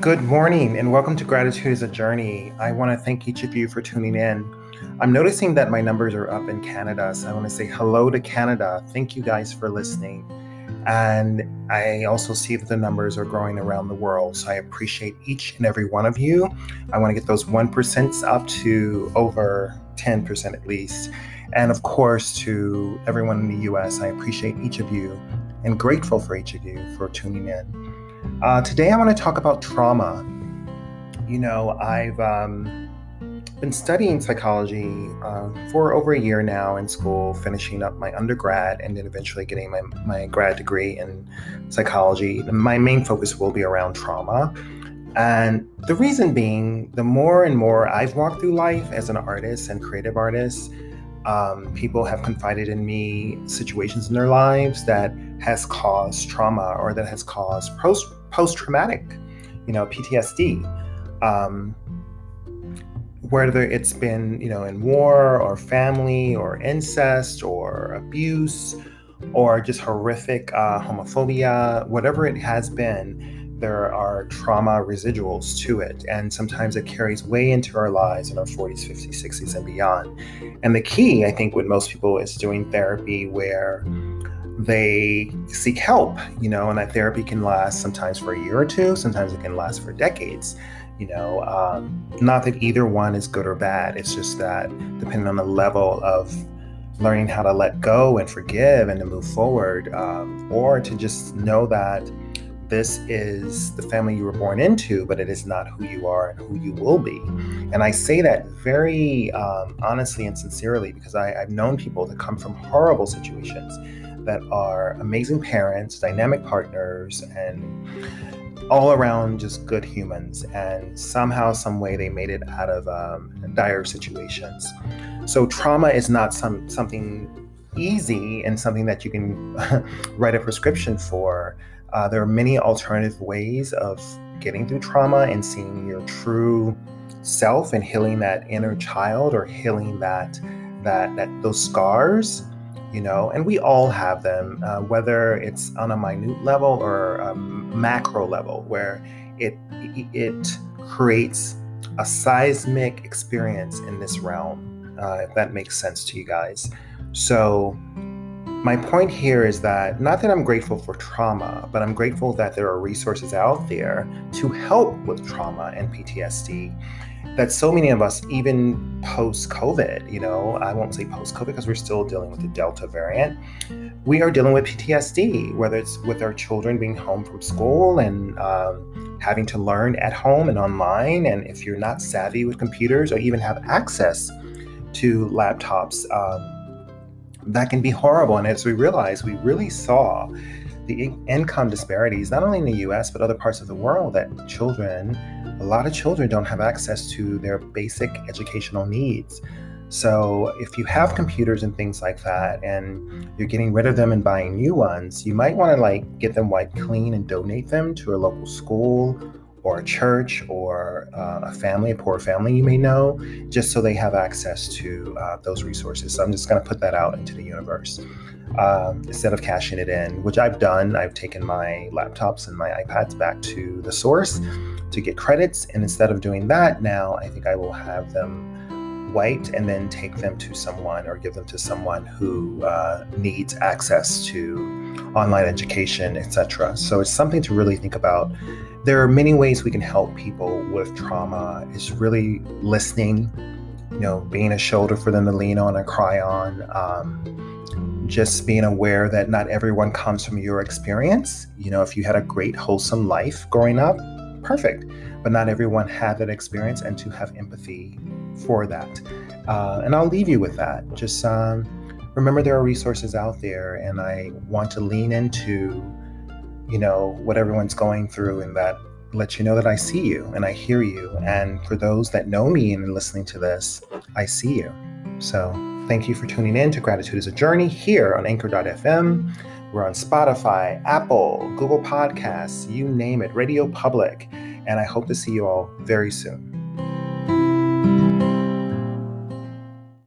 Good morning and welcome to Gratitude is a Journey. I want to thank each of you for tuning in. I'm noticing that my numbers are up in Canada, so I want to say hello to Canada. Thank you guys for listening. And I also see that the numbers are growing around the world, so I appreciate each and every one of you. I want to get those 1% up to over 10% at least. And of course, to everyone in the US, I appreciate each of you and grateful for each of you for tuning in. Uh, today, I want to talk about trauma. You know, I've um, been studying psychology uh, for over a year now in school, finishing up my undergrad and then eventually getting my, my grad degree in psychology. My main focus will be around trauma. And the reason being, the more and more I've walked through life as an artist and creative artist, um, people have confided in me situations in their lives that has caused trauma or that has caused post post traumatic, you know, PTSD. Um, whether it's been, you know, in war or family or incest or abuse or just horrific uh, homophobia, whatever it has been, there are trauma residuals to it. And sometimes it carries way into our lives in our 40s, 50s, 60s, and beyond. And the key, I think, with most people is doing therapy where they seek help, you know, and that therapy can last sometimes for a year or two, sometimes it can last for decades. You know, um, not that either one is good or bad. It's just that depending on the level of learning how to let go and forgive and to move forward, um, or to just know that this is the family you were born into, but it is not who you are and who you will be. And I say that very um, honestly and sincerely because I, I've known people that come from horrible situations that are amazing parents, dynamic partners, and all around just good humans. And somehow, some way, they made it out of um, dire situations. So trauma is not some something easy and something that you can write a prescription for. Uh, there are many alternative ways of getting through trauma and seeing your true self and healing that inner child or healing that that that those scars you know, and we all have them, uh, whether it's on a minute level or a macro level, where it it creates a seismic experience in this realm. Uh, if that makes sense to you guys. So, my point here is that not that I'm grateful for trauma, but I'm grateful that there are resources out there to help with trauma and PTSD that so many of us, even post COVID, you know, I won't say post COVID because we're still dealing with the Delta variant, we are dealing with PTSD, whether it's with our children being home from school and um, having to learn at home and online. And if you're not savvy with computers or even have access to laptops, um, that can be horrible. And as we realize, we really saw the income disparities, not only in the US, but other parts of the world, that children, a lot of children don't have access to their basic educational needs. So if you have computers and things like that and you're getting rid of them and buying new ones, you might want to like get them wiped clean and donate them to a local school or a church or uh, a family, a poor family you may know, just so they have access to uh, those resources. So I'm just going to put that out into the universe um, instead of cashing it in, which I've done. I've taken my laptops and my iPads back to the source to get credits. And instead of doing that now, I think I will have them wiped and then take them to someone or give them to someone who uh, needs access to online education, etc. So it's something to really think about. There are many ways we can help people with trauma. It's really listening, you know, being a shoulder for them to lean on and cry on. Um, just being aware that not everyone comes from your experience. You know, if you had a great, wholesome life growing up, perfect. But not everyone had that experience, and to have empathy for that. Uh, and I'll leave you with that. Just um, remember there are resources out there, and I want to lean into, you know, what everyone's going through, and that lets you know that I see you and I hear you. And for those that know me and listening to this, I see you. So thank you for tuning in to Gratitude is a Journey here on Anchor.fm. We're on Spotify, Apple, Google Podcasts, you name it, Radio Public. And I hope to see you all very soon.